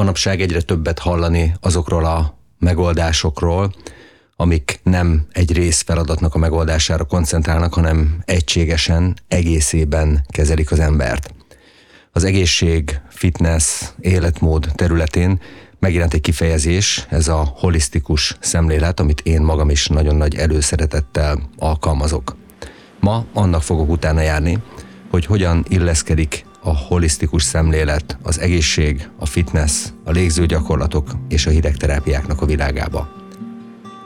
Manapság egyre többet hallani azokról a megoldásokról, amik nem egy rész feladatnak a megoldására koncentrálnak, hanem egységesen, egészében kezelik az embert. Az egészség, fitness, életmód területén megjelent egy kifejezés, ez a holisztikus szemlélet, amit én magam is nagyon nagy előszeretettel alkalmazok. Ma annak fogok utána járni, hogy hogyan illeszkedik a holisztikus szemlélet, az egészség, a fitness, a légző gyakorlatok és a hidegterápiáknak a világába.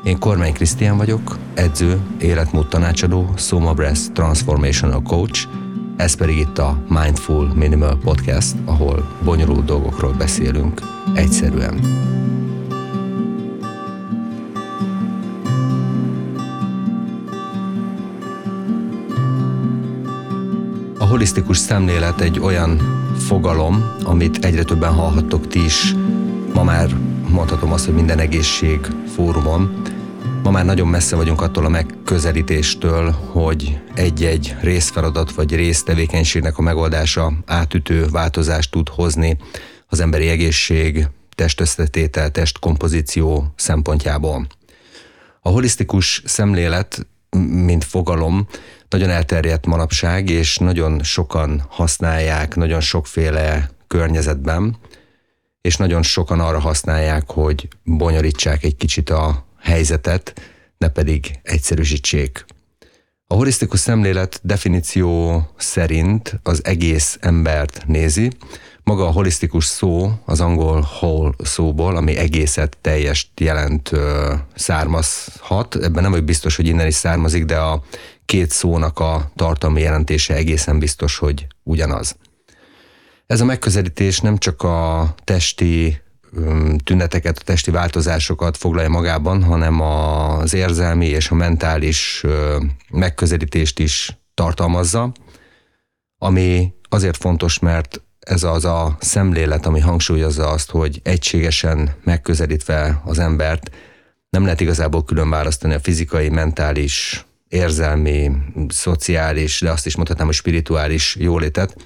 Én Kormány Krisztián vagyok, edző, életmód tanácsadó, Soma Breast Transformational Coach, ez pedig itt a Mindful Minimal Podcast, ahol bonyolult dolgokról beszélünk egyszerűen. Holisztikus szemlélet egy olyan fogalom, amit egyre többen hallhattok ti is, ma már mondhatom azt, hogy minden egészség fórumon, Ma már nagyon messze vagyunk attól a megközelítéstől, hogy egy-egy részfeladat vagy résztevékenységnek a megoldása átütő változást tud hozni az emberi egészség, testösszetétel, testkompozíció szempontjából. A holisztikus szemlélet, mint fogalom, nagyon elterjedt manapság, és nagyon sokan használják, nagyon sokféle környezetben, és nagyon sokan arra használják, hogy bonyolítsák egy kicsit a helyzetet, ne pedig egyszerűsítsék. A holisztikus szemlélet definíció szerint az egész embert nézi. Maga a holisztikus szó az angol whole szóból, ami egészet, teljes jelent származhat. Ebben nem vagy biztos, hogy innen is származik, de a két szónak a tartalmi jelentése egészen biztos, hogy ugyanaz. Ez a megközelítés nem csak a testi tüneteket, a testi változásokat foglalja magában, hanem az érzelmi és a mentális megközelítést is tartalmazza, ami azért fontos, mert ez az a szemlélet, ami hangsúlyozza azt, hogy egységesen megközelítve az embert nem lehet igazából külön választani a fizikai, mentális, érzelmi, szociális, de azt is mondhatnám, hogy spirituális jólétet,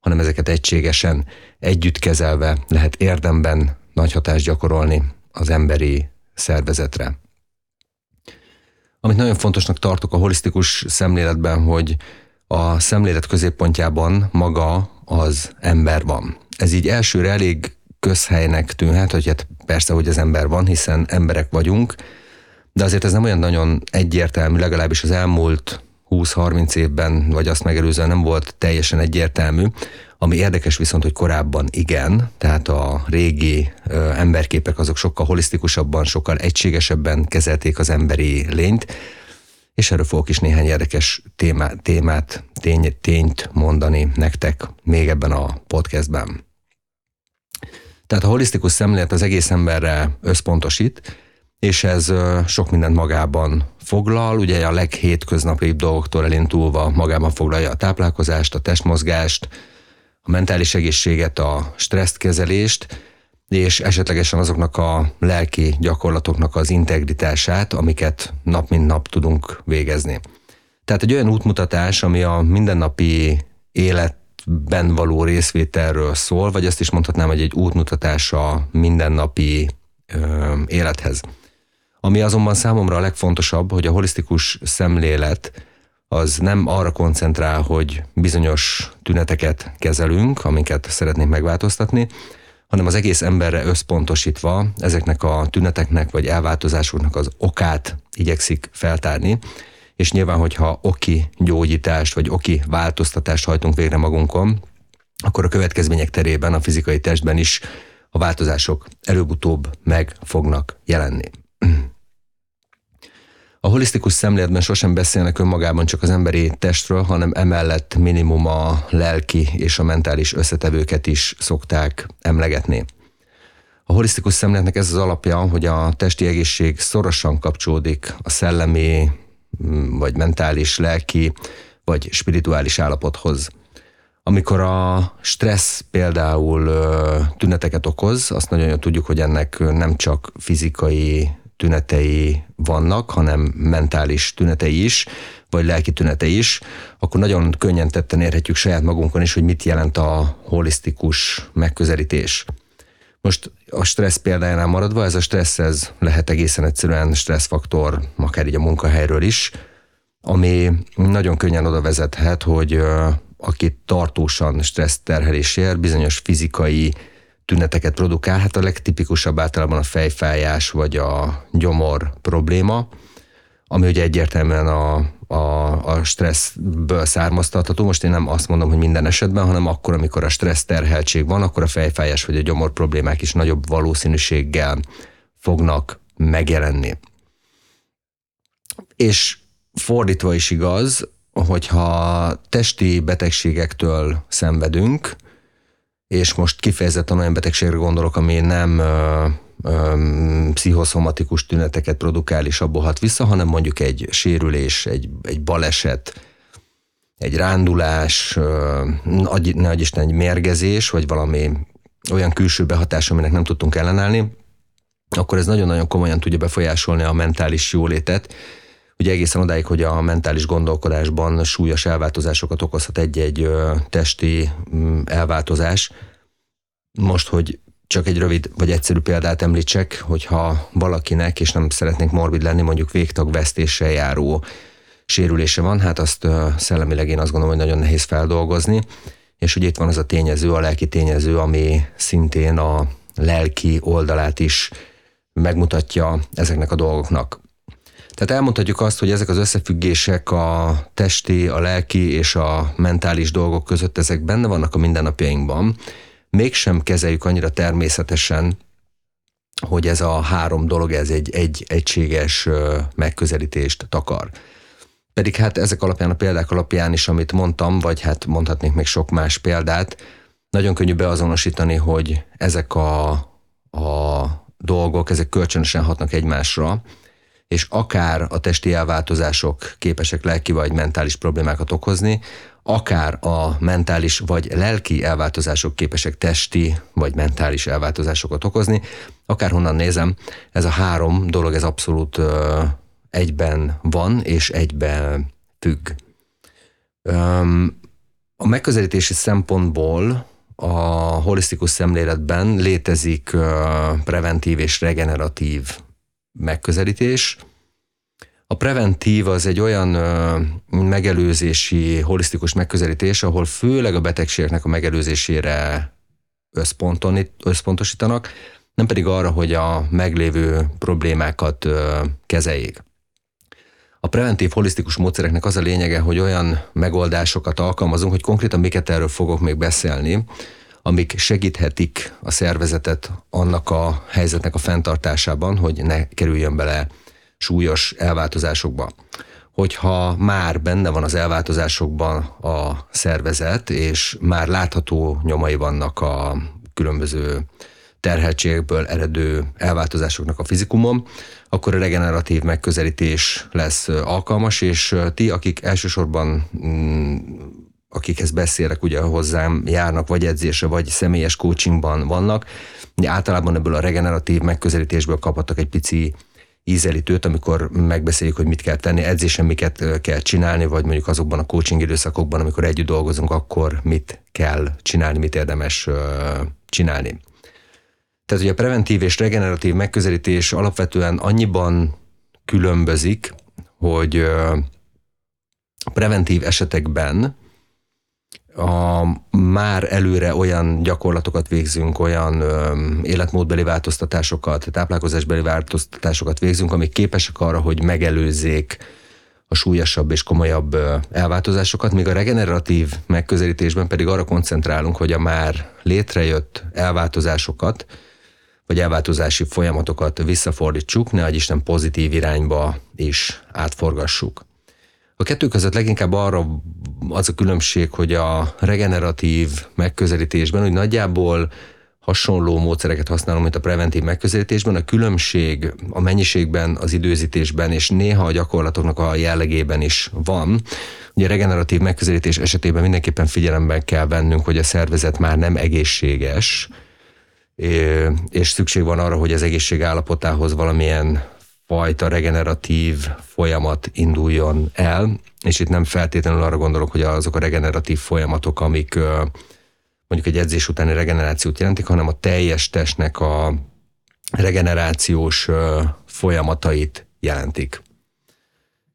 hanem ezeket egységesen együtt kezelve lehet érdemben nagy hatást gyakorolni az emberi szervezetre. Amit nagyon fontosnak tartok a holisztikus szemléletben, hogy a szemlélet középpontjában maga az ember van. Ez így elsőre elég közhelynek tűnhet, hogy hát persze, hogy az ember van, hiszen emberek vagyunk, de azért ez nem olyan nagyon egyértelmű, legalábbis az elmúlt 20-30 évben, vagy azt megelőzően nem volt teljesen egyértelmű. Ami érdekes viszont, hogy korábban igen, tehát a régi ö, emberképek azok sokkal holisztikusabban, sokkal egységesebben kezelték az emberi lényt, és erről fogok is néhány érdekes témát, témát tény, tényt mondani nektek még ebben a podcastben. Tehát a holisztikus szemlélet az egész emberre összpontosít, és ez sok mindent magában foglal, ugye a leghétköznapibb dolgoktól elindulva magában foglalja a táplálkozást, a testmozgást, a mentális egészséget, a stresszkezelést, és esetlegesen azoknak a lelki gyakorlatoknak az integritását, amiket nap mint nap tudunk végezni. Tehát egy olyan útmutatás, ami a mindennapi életben való részvételről szól, vagy azt is mondhatnám, hogy egy útmutatás a mindennapi ö, élethez. Ami azonban számomra a legfontosabb, hogy a holisztikus szemlélet az nem arra koncentrál, hogy bizonyos tüneteket kezelünk, amiket szeretnénk megváltoztatni, hanem az egész emberre összpontosítva ezeknek a tüneteknek vagy elváltozásoknak az okát igyekszik feltárni, és nyilván, hogyha oki gyógyítást vagy oki változtatást hajtunk végre magunkon, akkor a következmények terében a fizikai testben is a változások előbb-utóbb meg fognak jelenni. A holisztikus szemléletben sosem beszélnek önmagában csak az emberi testről, hanem emellett minimum a lelki és a mentális összetevőket is szokták emlegetni. A holisztikus szemléletnek ez az alapja, hogy a testi egészség szorosan kapcsolódik a szellemi, mm, vagy mentális, lelki, vagy spirituális állapothoz. Amikor a stressz például tüneteket okoz, azt nagyon jól tudjuk, hogy ennek nem csak fizikai tünetei vannak, hanem mentális tünetei is, vagy lelki tünetei is, akkor nagyon könnyen tetten érhetjük saját magunkon is, hogy mit jelent a holisztikus megközelítés. Most a stressz példájánál maradva, ez a stressz ez lehet egészen egyszerűen stresszfaktor, akár így a munkahelyről is, ami nagyon könnyen oda vezethet, hogy aki tartósan stressz terhelés ér, bizonyos fizikai tüneteket produkál. Hát a legtipikusabb általában a fejfájás vagy a gyomor probléma, ami ugye egyértelműen a, a, a stresszből származtatható. Most én nem azt mondom, hogy minden esetben, hanem akkor, amikor a stressz terheltség van, akkor a fejfájás vagy a gyomor problémák is nagyobb valószínűséggel fognak megjelenni. És fordítva is igaz, hogyha testi betegségektől szenvedünk, és most kifejezetten olyan betegségre gondolok, ami nem ö, ö, pszichoszomatikus tüneteket produkál és abból vissza, hanem mondjuk egy sérülés, egy, egy baleset, egy rándulás, ö, ne adj Isten, egy mérgezés, vagy valami olyan külső behatás, aminek nem tudtunk ellenállni, akkor ez nagyon-nagyon komolyan tudja befolyásolni a mentális jólétet, ugye egészen odáig, hogy a mentális gondolkodásban súlyos elváltozásokat okozhat egy-egy testi mm, elváltozás. Most, hogy csak egy rövid vagy egyszerű példát említsek, hogyha valakinek, és nem szeretnék morbid lenni, mondjuk végtagvesztéssel járó sérülése van, hát azt szellemileg én azt gondolom, hogy nagyon nehéz feldolgozni, és ugye itt van az a tényező, a lelki tényező, ami szintén a lelki oldalát is megmutatja ezeknek a dolgoknak. Tehát elmondhatjuk azt, hogy ezek az összefüggések a testi, a lelki és a mentális dolgok között, ezek benne vannak a mindennapjainkban. Mégsem kezeljük annyira természetesen, hogy ez a három dolog, ez egy, egy egységes megközelítést takar. Pedig hát ezek alapján, a példák alapján is, amit mondtam, vagy hát mondhatnék még sok más példát, nagyon könnyű beazonosítani, hogy ezek a, a dolgok, ezek kölcsönösen hatnak egymásra, és akár a testi elváltozások képesek lelki vagy mentális problémákat okozni, akár a mentális vagy lelki elváltozások képesek testi vagy mentális elváltozásokat okozni, akár honnan nézem, ez a három dolog ez abszolút ö, egyben van és egyben függ. Öm, a megközelítési szempontból a holisztikus szemléletben létezik ö, preventív és regeneratív megközelítés. A preventív az egy olyan megelőzési, holisztikus megközelítés, ahol főleg a betegségeknek a megelőzésére összpontosítanak, nem pedig arra, hogy a meglévő problémákat kezeljék. A preventív holisztikus módszereknek az a lényege, hogy olyan megoldásokat alkalmazunk, hogy konkrétan miket erről fogok még beszélni, amik segíthetik a szervezetet annak a helyzetnek a fenntartásában, hogy ne kerüljön bele súlyos elváltozásokba. Hogyha már benne van az elváltozásokban a szervezet, és már látható nyomai vannak a különböző terheltségből eredő elváltozásoknak a fizikumon, akkor a regeneratív megközelítés lesz alkalmas, és ti, akik elsősorban mm, akikhez beszélek, ugye hozzám járnak, vagy edzésre, vagy személyes coachingban vannak, ugye általában ebből a regeneratív megközelítésből kaphattak egy pici ízelítőt, amikor megbeszéljük, hogy mit kell tenni, edzésen miket kell csinálni, vagy mondjuk azokban a coaching időszakokban, amikor együtt dolgozunk, akkor mit kell csinálni, mit érdemes csinálni. Tehát, hogy a preventív és regeneratív megközelítés alapvetően annyiban különbözik, hogy preventív esetekben a, már előre olyan gyakorlatokat végzünk, olyan ö, életmódbeli változtatásokat, táplálkozásbeli változtatásokat végzünk, amik képesek arra, hogy megelőzzék a súlyosabb és komolyabb elváltozásokat, míg a regeneratív megközelítésben pedig arra koncentrálunk, hogy a már létrejött elváltozásokat, vagy elváltozási folyamatokat visszafordítsuk, ne Isten pozitív irányba is átforgassuk. A kettő között leginkább arra az a különbség, hogy a regeneratív megközelítésben, hogy nagyjából hasonló módszereket használom, mint a preventív megközelítésben. A különbség a mennyiségben, az időzítésben és néha a gyakorlatoknak a jellegében is van. Ugye a regeneratív megközelítés esetében mindenképpen figyelemben kell vennünk, hogy a szervezet már nem egészséges, és szükség van arra, hogy az egészség állapotához valamilyen fajta regeneratív folyamat induljon el, és itt nem feltétlenül arra gondolok, hogy azok a regeneratív folyamatok, amik mondjuk egy edzés utáni regenerációt jelentik, hanem a teljes testnek a regenerációs folyamatait jelentik.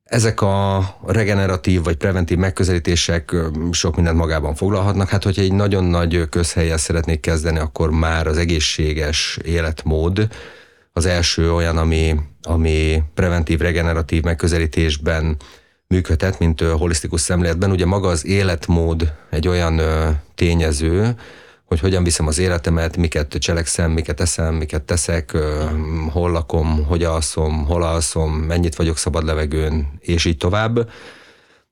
Ezek a regeneratív vagy preventív megközelítések sok mindent magában foglalhatnak. Hát, hogyha egy nagyon nagy közhelyel szeretnék kezdeni, akkor már az egészséges életmód az első olyan, ami, ami preventív, regeneratív megközelítésben működhet, mint holisztikus szemléletben. Ugye maga az életmód egy olyan tényező, hogy hogyan viszem az életemet, miket cselekszem, miket eszem, miket teszek, hol lakom, hogy alszom, hol alszom, mennyit vagyok szabad levegőn, és így tovább.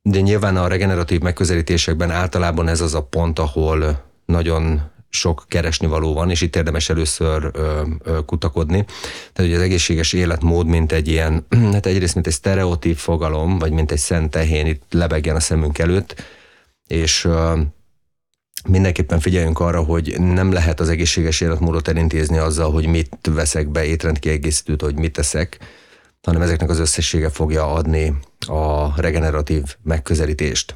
De nyilván a regeneratív megközelítésekben általában ez az a pont, ahol nagyon sok keresnivaló van, és itt érdemes először ö, ö, kutakodni. Tehát hogy az egészséges életmód, mint egy ilyen, hát egyrészt mint egy sztereotíp fogalom, vagy mint egy szent tehén itt lebegjen a szemünk előtt, és ö, mindenképpen figyeljünk arra, hogy nem lehet az egészséges életmódot elintézni azzal, hogy mit veszek be, étrendkiegészítőt, hogy mit teszek, hanem ezeknek az összessége fogja adni a regeneratív megközelítést.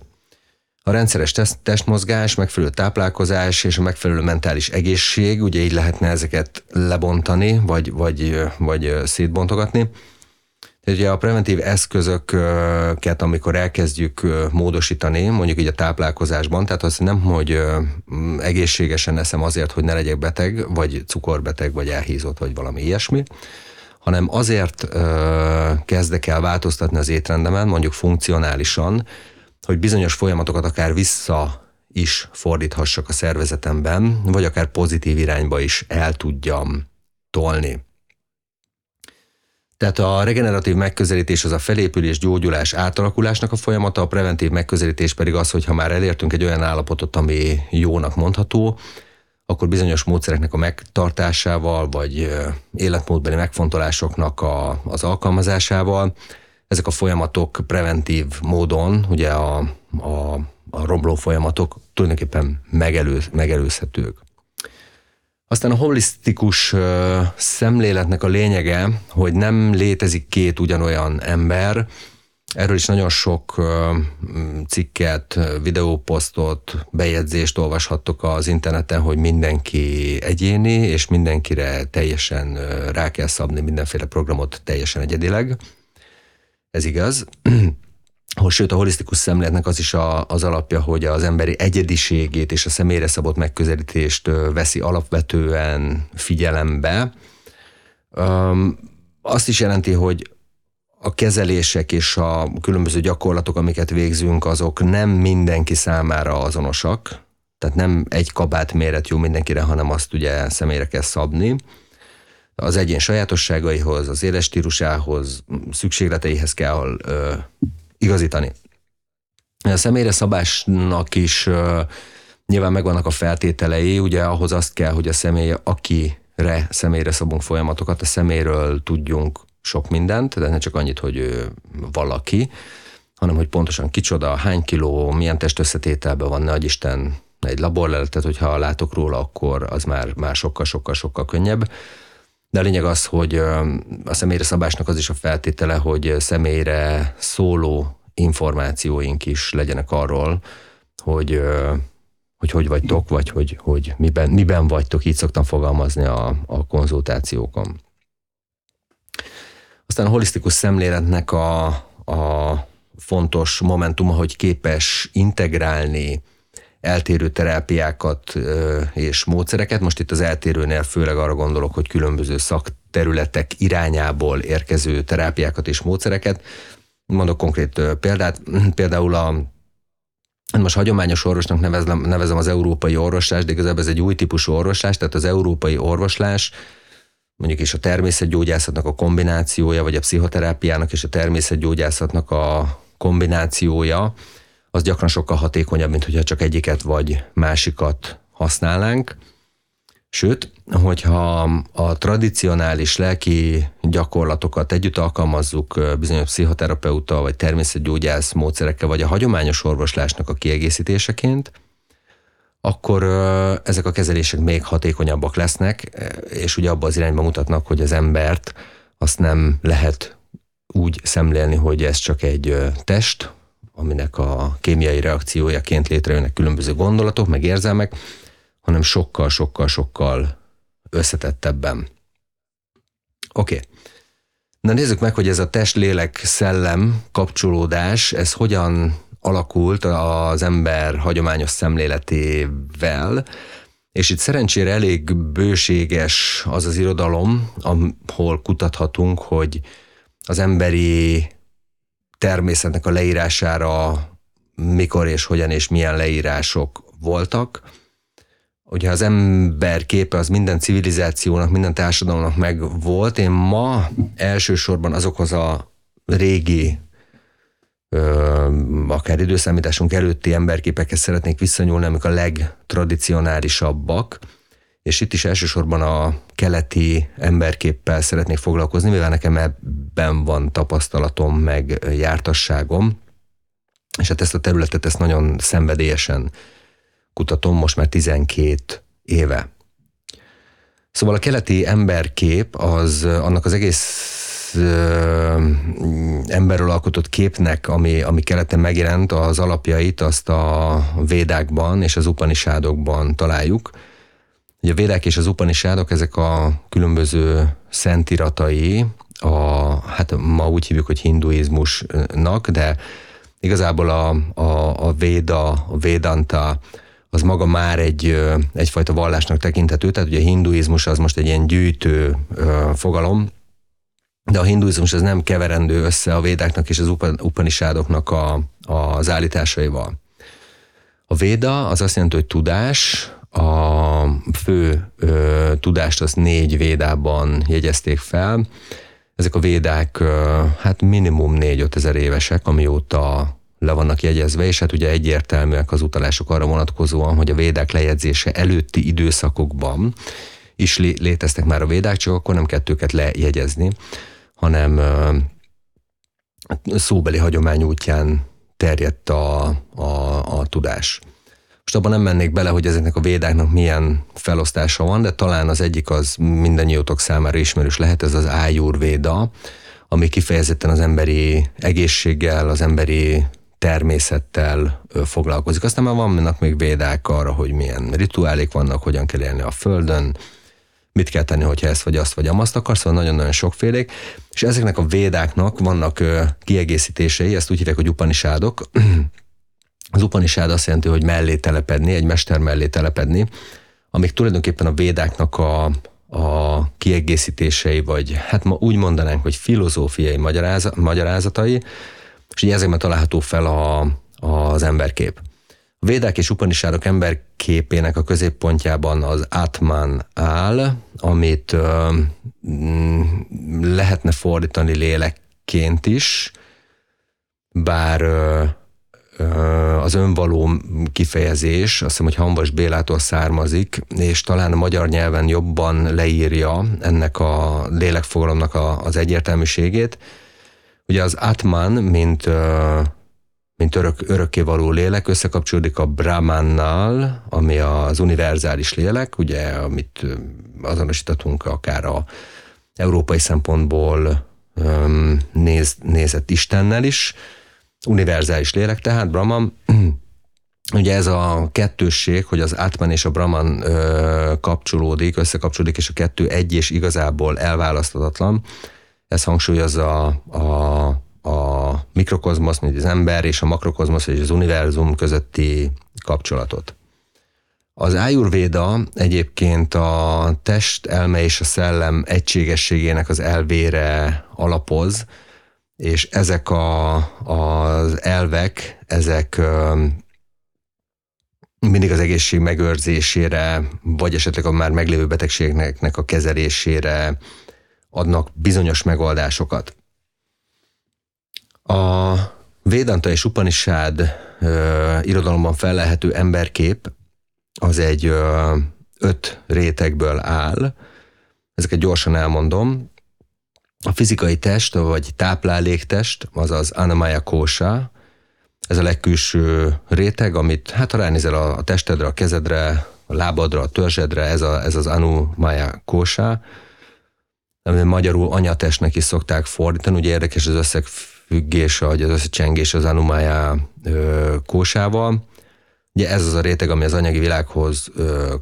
A rendszeres test, testmozgás, megfelelő táplálkozás és a megfelelő mentális egészség, ugye így lehetne ezeket lebontani, vagy, vagy, vagy szétbontogatni. Tehát ugye a preventív eszközöket, amikor elkezdjük módosítani, mondjuk így a táplálkozásban, tehát azt nem, hogy egészségesen eszem azért, hogy ne legyek beteg, vagy cukorbeteg, vagy elhízott, vagy valami ilyesmi, hanem azért kezdek el változtatni az étrendemen, mondjuk funkcionálisan, hogy bizonyos folyamatokat akár vissza is fordíthassak a szervezetemben, vagy akár pozitív irányba is el tudjam tolni. Tehát a regeneratív megközelítés az a felépülés, gyógyulás, átalakulásnak a folyamata, a preventív megközelítés pedig az, hogy ha már elértünk egy olyan állapotot, ami jónak mondható, akkor bizonyos módszereknek a megtartásával, vagy életmódbeli megfontolásoknak a, az alkalmazásával ezek a folyamatok preventív módon, ugye a, a, a romló folyamatok tulajdonképpen megelőz, megelőzhetők. Aztán a holisztikus szemléletnek a lényege, hogy nem létezik két ugyanolyan ember, Erről is nagyon sok cikket, videóposztot, bejegyzést olvashattok az interneten, hogy mindenki egyéni, és mindenkire teljesen rá kell szabni mindenféle programot teljesen egyedileg. Ez igaz. Sőt, a holisztikus szemléletnek az is a, az alapja, hogy az emberi egyediségét és a személyre szabott megközelítést veszi alapvetően figyelembe. Um, azt is jelenti, hogy a kezelések és a különböző gyakorlatok, amiket végzünk, azok nem mindenki számára azonosak. Tehát nem egy kabát méret jó mindenkire, hanem azt ugye személyre kell szabni az egyén sajátosságaihoz, az éles stílusához, szükségleteihez kell ö, igazítani. A személyre szabásnak is ö, nyilván megvannak a feltételei, ugye ahhoz azt kell, hogy a személy, akire személyre szabunk folyamatokat, a személyről tudjunk sok mindent, de ne csak annyit, hogy ő valaki, hanem hogy pontosan kicsoda, hány kiló, milyen testösszetételben van, nagy Isten egy laborleletet, hogyha látok róla, akkor az már, már sokkal, sokkal, sokkal könnyebb. De a lényeg az, hogy a személyre szabásnak az is a feltétele, hogy személyre szóló információink is legyenek arról, hogy hogy hogy vagytok, vagy hogy, hogy miben, miben vagytok, így szoktam fogalmazni a, a konzultációkon. Aztán a holisztikus szemléletnek a, a fontos momentuma, hogy képes integrálni eltérő terápiákat és módszereket. Most itt az eltérőnél főleg arra gondolok, hogy különböző szakterületek irányából érkező terápiákat és módszereket. Mondok konkrét példát. Például a most hagyományos orvosnak nevezem, nevezem az európai orvoslást, de igazából ez egy új típusú orvoslás, tehát az európai orvoslás mondjuk is a természetgyógyászatnak a kombinációja, vagy a pszichoterápiának és a természetgyógyászatnak a kombinációja, az gyakran sokkal hatékonyabb, mint hogyha csak egyiket vagy másikat használnánk. Sőt, hogyha a tradicionális lelki gyakorlatokat együtt alkalmazzuk bizonyos pszichoterapeuta vagy természetgyógyász módszerekkel, vagy a hagyományos orvoslásnak a kiegészítéseként, akkor ezek a kezelések még hatékonyabbak lesznek, és ugye abba az irányba mutatnak, hogy az embert azt nem lehet úgy szemlélni, hogy ez csak egy test, aminek a kémiai reakciójaként létrejönnek különböző gondolatok, meg érzelmek, hanem sokkal-sokkal-sokkal összetettebben. Oké. Okay. Na nézzük meg, hogy ez a test-lélek-szellem kapcsolódás, ez hogyan alakult az ember hagyományos szemléletével, és itt szerencsére elég bőséges az az irodalom, ahol kutathatunk, hogy az emberi természetnek a leírására mikor és hogyan és milyen leírások voltak. Ugye az ember képe az minden civilizációnak, minden társadalomnak meg volt. Én ma elsősorban azokhoz a régi akár időszámításunk előtti emberképekhez szeretnék visszanyúlni, amik a legtradicionálisabbak, és itt is elsősorban a keleti emberképpel szeretnék foglalkozni, mivel nekem ebben van tapasztalatom, meg jártasságom, és hát ezt a területet ezt nagyon szenvedélyesen kutatom most már 12 éve. Szóval a keleti emberkép az annak az egész emberről alkotott képnek, ami, ami keleten megjelent, az alapjait azt a védákban és az upanisádokban találjuk. Ugye a védák és az upanisádok, ezek a különböző szentiratai, a, hát ma úgy hívjuk, hogy hinduizmusnak, de igazából a, a, a véda, a védanta, az maga már egy, egyfajta vallásnak tekinthető, tehát ugye a hinduizmus az most egy ilyen gyűjtő fogalom, de a hinduizmus az nem keverendő össze a védáknak és az upanisádoknak a, az állításaival. A véda az azt jelenti, hogy tudás, a fő ö, tudást az négy védában jegyezték fel. Ezek a védák ö, hát minimum négy-öt ezer évesek, amióta le vannak jegyezve, és hát ugye egyértelműek az utalások arra vonatkozóan, hogy a védák lejegyzése előtti időszakokban is léteztek már a védák, csak akkor nem kellett őket lejegyezni hanem szóbeli hagyomány útján terjedt a, a, a tudás. Most abban nem mennék bele, hogy ezeknek a védáknak milyen felosztása van, de talán az egyik az mindannyiótok számára ismerős lehet, ez az ájúr véda, ami kifejezetten az emberi egészséggel, az emberi természettel foglalkozik. Aztán már vannak még védák arra, hogy milyen rituálék vannak, hogyan kell élni a Földön, mit kell tenni, hogyha ezt vagy azt vagy amazt akarsz, szóval nagyon-nagyon sokfélék, és ezeknek a védáknak vannak kiegészítései, ezt úgy hívják, hogy upanisádok. Az upanisád azt jelenti, hogy mellé telepedni, egy mester mellé telepedni, amik tulajdonképpen a védáknak a, a kiegészítései, vagy hát ma úgy mondanánk, hogy filozófiai magyarázatai, és így ezekben található fel a, az emberkép. A védák és upanisádok emberképének a középpontjában az Atman áll, amit ö, lehetne fordítani lélekként is, bár ö, az önvaló kifejezés, azt hiszem, hogy Hanvas Bélától származik, és talán a magyar nyelven jobban leírja ennek a lélekfogalomnak a, az egyértelműségét. Ugye az Atman, mint mint örök, örökkévaló lélek, összekapcsolódik a Brahmannal, ami az univerzális lélek, ugye, amit azonosítatunk akár a európai szempontból néz, nézett Istennel is, univerzális lélek, tehát Brahman, ugye ez a kettősség, hogy az Atman és a Brahman ö, kapcsolódik, összekapcsolódik, és a kettő egy és igazából elválaszthatatlan, ez hangsúlyozza a, a a mikrokozmosz, mint az ember, és a makrokozmosz, és az univerzum közötti kapcsolatot. Az Ayurveda egyébként a test, elme és a szellem egységességének az elvére alapoz, és ezek a, az elvek, ezek mindig az egészség megőrzésére, vagy esetleg a már meglévő betegségeknek a kezelésére adnak bizonyos megoldásokat. A Védanta és Upanishad uh, irodalomban felelhető emberkép az egy uh, öt rétegből áll. Ezeket gyorsan elmondom. A fizikai test, vagy tápláléktest, azaz Anamaya Kósa, ez a legkülső réteg, amit hát ha ránézel a, testedre, a kezedre, a lábadra, a törzsedre, ez, a, ez az Anu Kósa, amit magyarul anyatestnek is szokták fordítani, ugye érdekes az összeg függés, vagy az összecsengés az Anumája kósával. Ugye ez az a réteg, ami az anyagi világhoz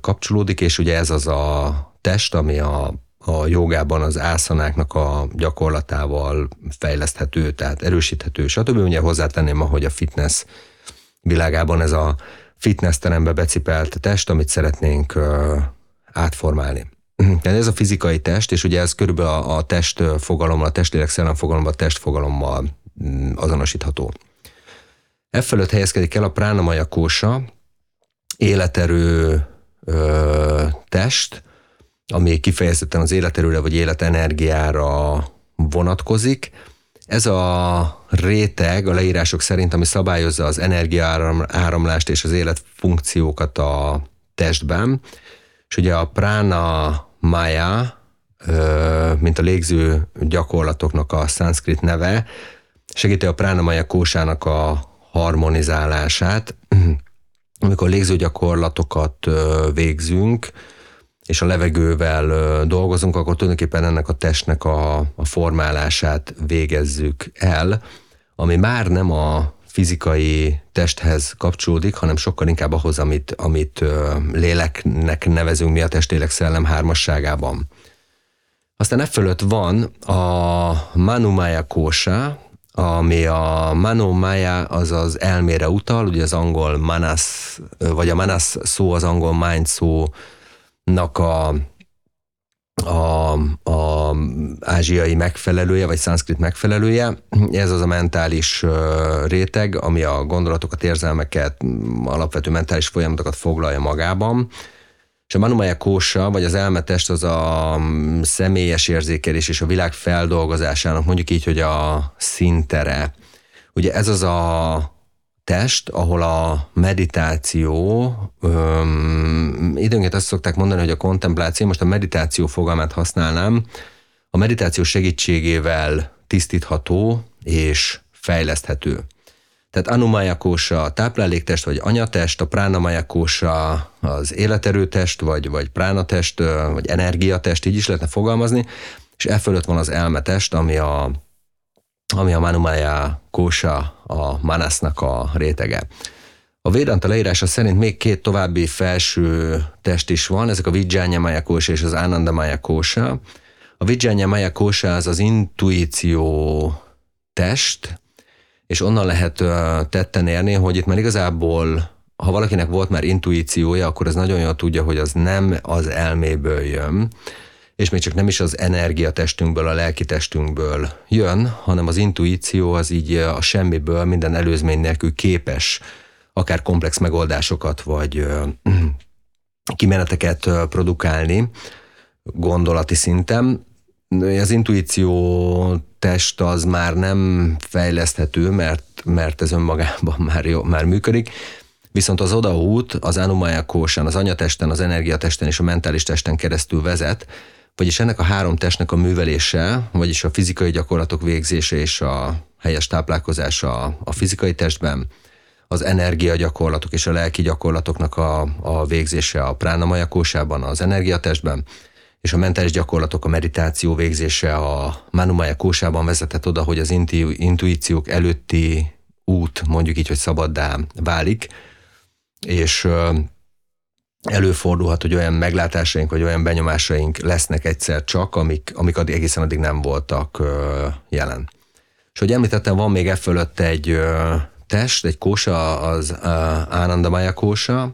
kapcsolódik, és ugye ez az a test, ami a, a jogában az ászanáknak a gyakorlatával fejleszthető, tehát erősíthető, stb. Ugye hozzátenném, ahogy a fitness világában ez a fitness terembe becipelt test, amit szeretnénk ö, átformálni. Tehát ez a fizikai test, és ugye ez körülbelül a, a test fogalommal, a testlélek szellem fogalommal, a testfogalommal mm, azonosítható. E fölött helyezkedik el a pránamaja kósa, életerő ö, test, ami kifejezetten az életerőre vagy életenergiára vonatkozik. Ez a réteg a leírások szerint, ami szabályozza az energiaáramlást és az életfunkciókat a testben, és ugye a prána maya, mint a légző gyakorlatoknak a szanszkrit neve, segíti a prána maya kósának a harmonizálását. Amikor légző gyakorlatokat végzünk, és a levegővel dolgozunk, akkor tulajdonképpen ennek a testnek a, a formálását végezzük el, ami már nem a fizikai testhez kapcsolódik, hanem sokkal inkább ahhoz, amit, amit léleknek nevezünk mi a testlélek szellem hármasságában. Aztán e fölött van a Manumaya Kósa, ami a Mano Maya az az elmére utal, ugye az angol manas, vagy a manas szó az angol mind szónak a a, a ázsiai megfelelője, vagy szanszkrit megfelelője. Ez az a mentális réteg, ami a gondolatokat, érzelmeket, alapvető mentális folyamatokat foglalja magában. És a Manumaya kósa, vagy az elmetest az a személyes érzékelés és a világ feldolgozásának mondjuk így, hogy a szintere. Ugye ez az a test, ahol a meditáció, öm, időnként azt szokták mondani, hogy a kontempláció, most a meditáció fogalmát használnám, a meditáció segítségével tisztítható és fejleszthető. Tehát Anumaya kósa a tápláléktest, vagy anyatest, a pránamaya kósa az életerőtest, vagy, vagy pránatest, vagy energiatest, így is lehetne fogalmazni, és e fölött van az elmetest, ami a ami a Manumaya kósa, a Manasnak a rétege. A Védanta leírása szerint még két további felső test is van, ezek a Vijjanya Maya kósa és az Ananda Maya kósa. A Vijjanya Maya kósa az az intuíció test, és onnan lehet tetten érni, hogy itt már igazából ha valakinek volt már intuíciója, akkor az nagyon jól tudja, hogy az nem az elméből jön, és még csak nem is az energiatestünkből, a lelki testünkből jön, hanem az intuíció az így a semmiből minden előzmény nélkül képes akár komplex megoldásokat vagy kimeneteket produkálni gondolati szinten. Az intuíció test az már nem fejleszthető, mert, mert ez önmagában már, jó, már működik, Viszont az odaút az Anumaya Kósan, az anyatesten, az energiatesten és a mentális testen keresztül vezet, vagyis ennek a három testnek a művelése, vagyis a fizikai gyakorlatok végzése és a helyes táplálkozás a, fizikai testben, az energiagyakorlatok és a lelki gyakorlatoknak a, a végzése a pránamaya kósában, az energiatestben, és a mentális gyakorlatok, a meditáció végzése a manumaya kósában vezetett oda, hogy az intuíciók előtti út, mondjuk így, hogy szabaddá válik, és előfordulhat, hogy olyan meglátásaink, vagy olyan benyomásaink lesznek egyszer csak, amik, amik addig, egészen addig nem voltak ö, jelen. És hogy említettem, van még e fölött egy ö, test, egy kósa, az Maya kósa,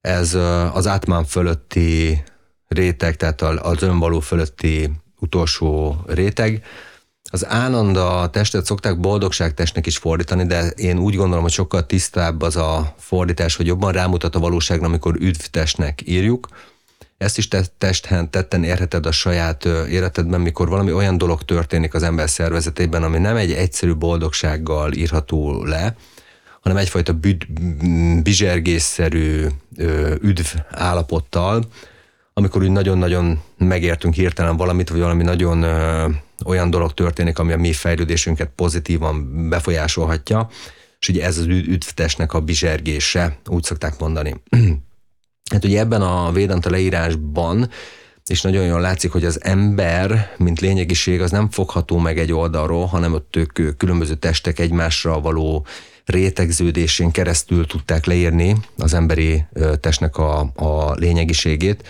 ez ö, az átmán fölötti réteg, tehát az önvaló fölötti utolsó réteg, az állandó testet szokták boldogságtestnek is fordítani, de én úgy gondolom, hogy sokkal tisztább az a fordítás, hogy jobban rámutat a valóságra, amikor üdvtestnek írjuk. Ezt is te testen, tetten érheted a saját életedben, mikor valami olyan dolog történik az ember szervezetében, ami nem egy egyszerű boldogsággal írható le, hanem egyfajta büd, bizsergésszerű üdv állapottal, amikor úgy nagyon-nagyon megértünk hirtelen valamit, vagy valami nagyon olyan dolog történik, ami a mi fejlődésünket pozitívan befolyásolhatja, és ugye ez az üdvtesnek a bizsergése, úgy szokták mondani. hát ugye ebben a Védanta leírásban és nagyon jól látszik, hogy az ember, mint lényegiség, az nem fogható meg egy oldalról, hanem ott ők különböző testek egymásra való rétegződésén keresztül tudták leírni az emberi testnek a, a lényegiségét,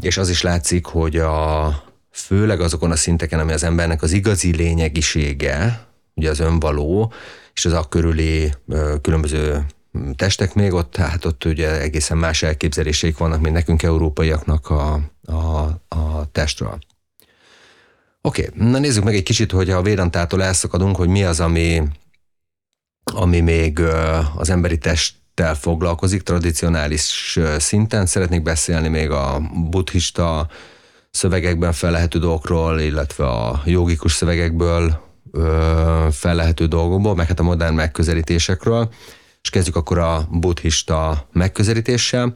és az is látszik, hogy a, főleg azokon a szinteken, ami az embernek az igazi lényegisége, ugye az önvaló, és az akkörüli különböző testek még ott, tehát ott ugye egészen más elképzeléseik vannak, mint nekünk európaiaknak a, a, a testről. Oké, okay, na nézzük meg egy kicsit, hogy a Védantától elszakadunk, hogy mi az, ami, ami még az emberi testtel foglalkozik tradicionális szinten. Szeretnék beszélni még a buddhista szövegekben fellehető dolgokról, illetve a jogikus szövegekből fellehető dolgokból, meg hát a modern megközelítésekről. És kezdjük akkor a buddhista megközelítéssel.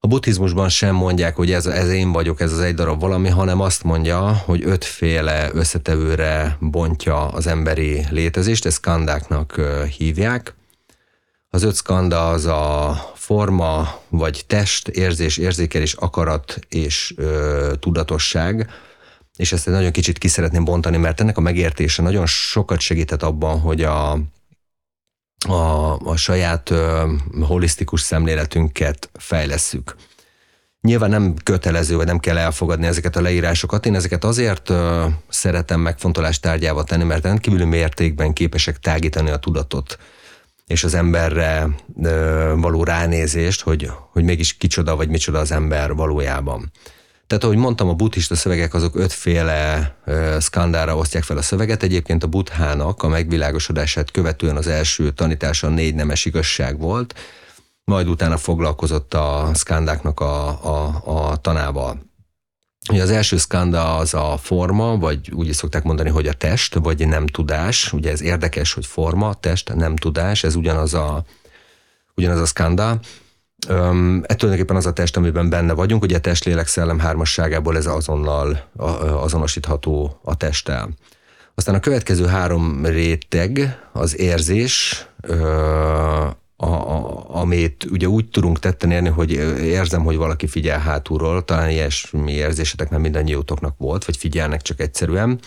A buddhizmusban sem mondják, hogy ez, ez én vagyok, ez az egy darab valami, hanem azt mondja, hogy ötféle összetevőre bontja az emberi létezést, ezt skandáknak hívják. Az öt skanda az a forma, vagy test, érzés, érzékelés, akarat és ö, tudatosság, és ezt egy nagyon kicsit ki szeretném bontani, mert ennek a megértése nagyon sokat segített abban, hogy a, a, a saját ö, holisztikus szemléletünket fejlesszük. Nyilván nem kötelező, vagy nem kell elfogadni ezeket a leírásokat. Én ezeket azért ö, szeretem megfontolás tárgyával tenni, mert rendkívül mértékben képesek tágítani a tudatot és az emberre ö, való ránézést, hogy, hogy mégis kicsoda vagy micsoda az ember valójában. Tehát, ahogy mondtam, a buddhista szövegek azok ötféle szkandára osztják fel a szöveget. Egyébként a buddhának a megvilágosodását követően az első tanítása a négy nemes igazság volt, majd utána foglalkozott a szkandáknak a, a, a tanával. Ugye az első szkanda az a forma, vagy úgy is szokták mondani, hogy a test, vagy nem tudás. Ugye ez érdekes, hogy forma, test, nem tudás, ez ugyanaz a, ugyanaz a szkanda. Um, ez tulajdonképpen az a test, amiben benne vagyunk, ugye a test, lélek, szellem hármasságából ez azonnal azonosítható a testtel. Aztán a következő három réteg az érzés, a, a, amit ugye úgy tudunk tetten érni, hogy érzem, hogy valaki figyel hátulról, talán ilyesmi érzésetek már mindannyiótoknak volt, vagy figyelnek csak egyszerűen.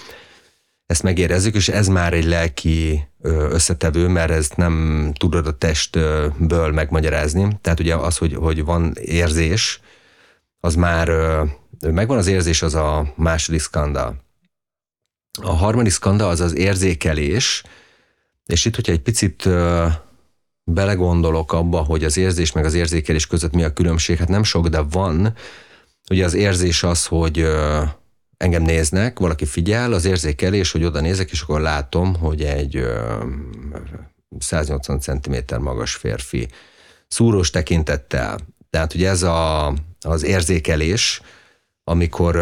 Ezt megérezzük, és ez már egy lelki összetevő, mert ezt nem tudod a testből megmagyarázni. Tehát ugye az, hogy, hogy van érzés, az már megvan az érzés, az a második skanda. A harmadik skanda az az érzékelés, és itt, hogyha egy picit belegondolok abba, hogy az érzés meg az érzékelés között mi a különbség, hát nem sok, de van. Ugye az érzés az, hogy engem néznek, valaki figyel, az érzékelés, hogy oda nézek, és akkor látom, hogy egy 180 cm magas férfi szúrós tekintettel. Tehát ugye ez a, az érzékelés, amikor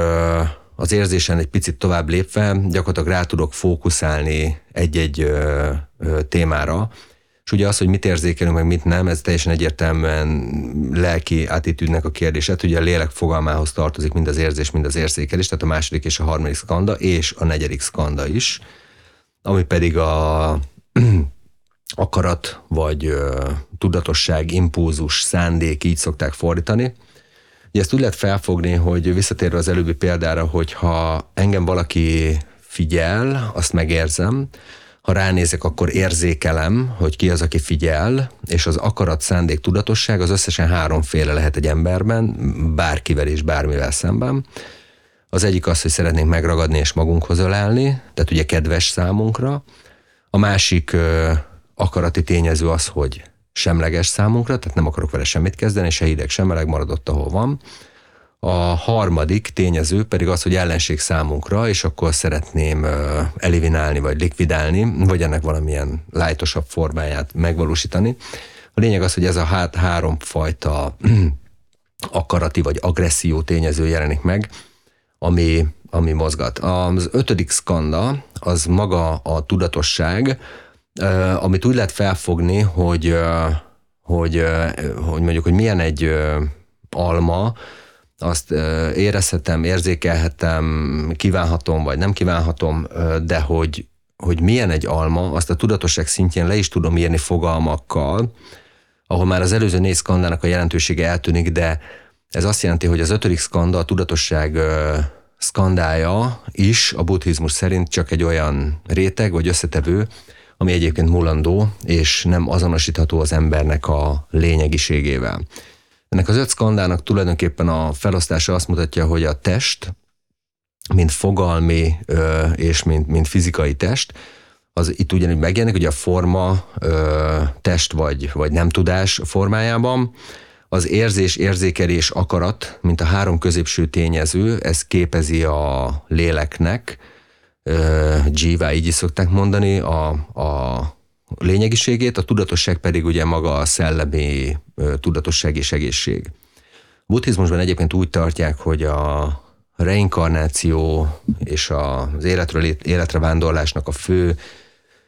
az érzésen egy picit tovább lépve gyakorlatilag rá tudok fókuszálni egy-egy témára, és ugye az, hogy mit érzékelünk, meg mit nem, ez teljesen egyértelműen lelki attitűdnek a kérdése. Hát ugye a lélek fogalmához tartozik mind az érzés, mind az érzékelés, tehát a második és a harmadik skanda, és a negyedik skanda is, ami pedig a akarat, vagy ö, tudatosság, impulzus, szándék, így szokták fordítani. Ugye ezt úgy lehet felfogni, hogy visszatérve az előbbi példára, hogyha engem valaki figyel, azt megérzem, ha ránézek, akkor érzékelem, hogy ki az, aki figyel, és az akarat, szándék, tudatosság az összesen háromféle lehet egy emberben, bárkivel és bármivel szemben. Az egyik az, hogy szeretnénk megragadni és magunkhoz ölelni, tehát ugye kedves számunkra. A másik ö, akarati tényező az, hogy semleges számunkra, tehát nem akarok vele semmit kezdeni, se hideg, sem meleg maradott, ahol van. A harmadik tényező pedig az, hogy ellenség számunkra, és akkor szeretném eliminálni, vagy likvidálni, vagy ennek valamilyen lájtosabb formáját megvalósítani. A lényeg az, hogy ez a hát három fajta akarati vagy agresszió tényező jelenik meg, ami, ami mozgat. Az ötödik skanda az maga a tudatosság, amit úgy lehet felfogni, hogy, hogy, hogy mondjuk, hogy milyen egy alma, azt érezhetem, érzékelhetem, kívánhatom, vagy nem kívánhatom, de hogy, hogy milyen egy alma, azt a tudatosság szintjén le is tudom írni fogalmakkal, ahol már az előző négy szkandának a jelentősége eltűnik, de ez azt jelenti, hogy az ötödik szkanda, a tudatosság szkandája is a buddhizmus szerint csak egy olyan réteg vagy összetevő, ami egyébként mulandó, és nem azonosítható az embernek a lényegiségével. Ennek az öt szkandának tulajdonképpen a felosztása azt mutatja, hogy a test, mint fogalmi és mint, mint fizikai test, az itt ugyanúgy megjelenik, hogy a forma, test vagy, vagy nem tudás formájában, az érzés, érzékelés, akarat, mint a három középső tényező, ez képezi a léleknek, jiva, így is szokták mondani, a, a lényegiségét, a tudatosság pedig ugye maga a szellemi tudatosság és egészség. A buddhizmusban egyébként úgy tartják, hogy a reinkarnáció és az életről életre vándorlásnak a fő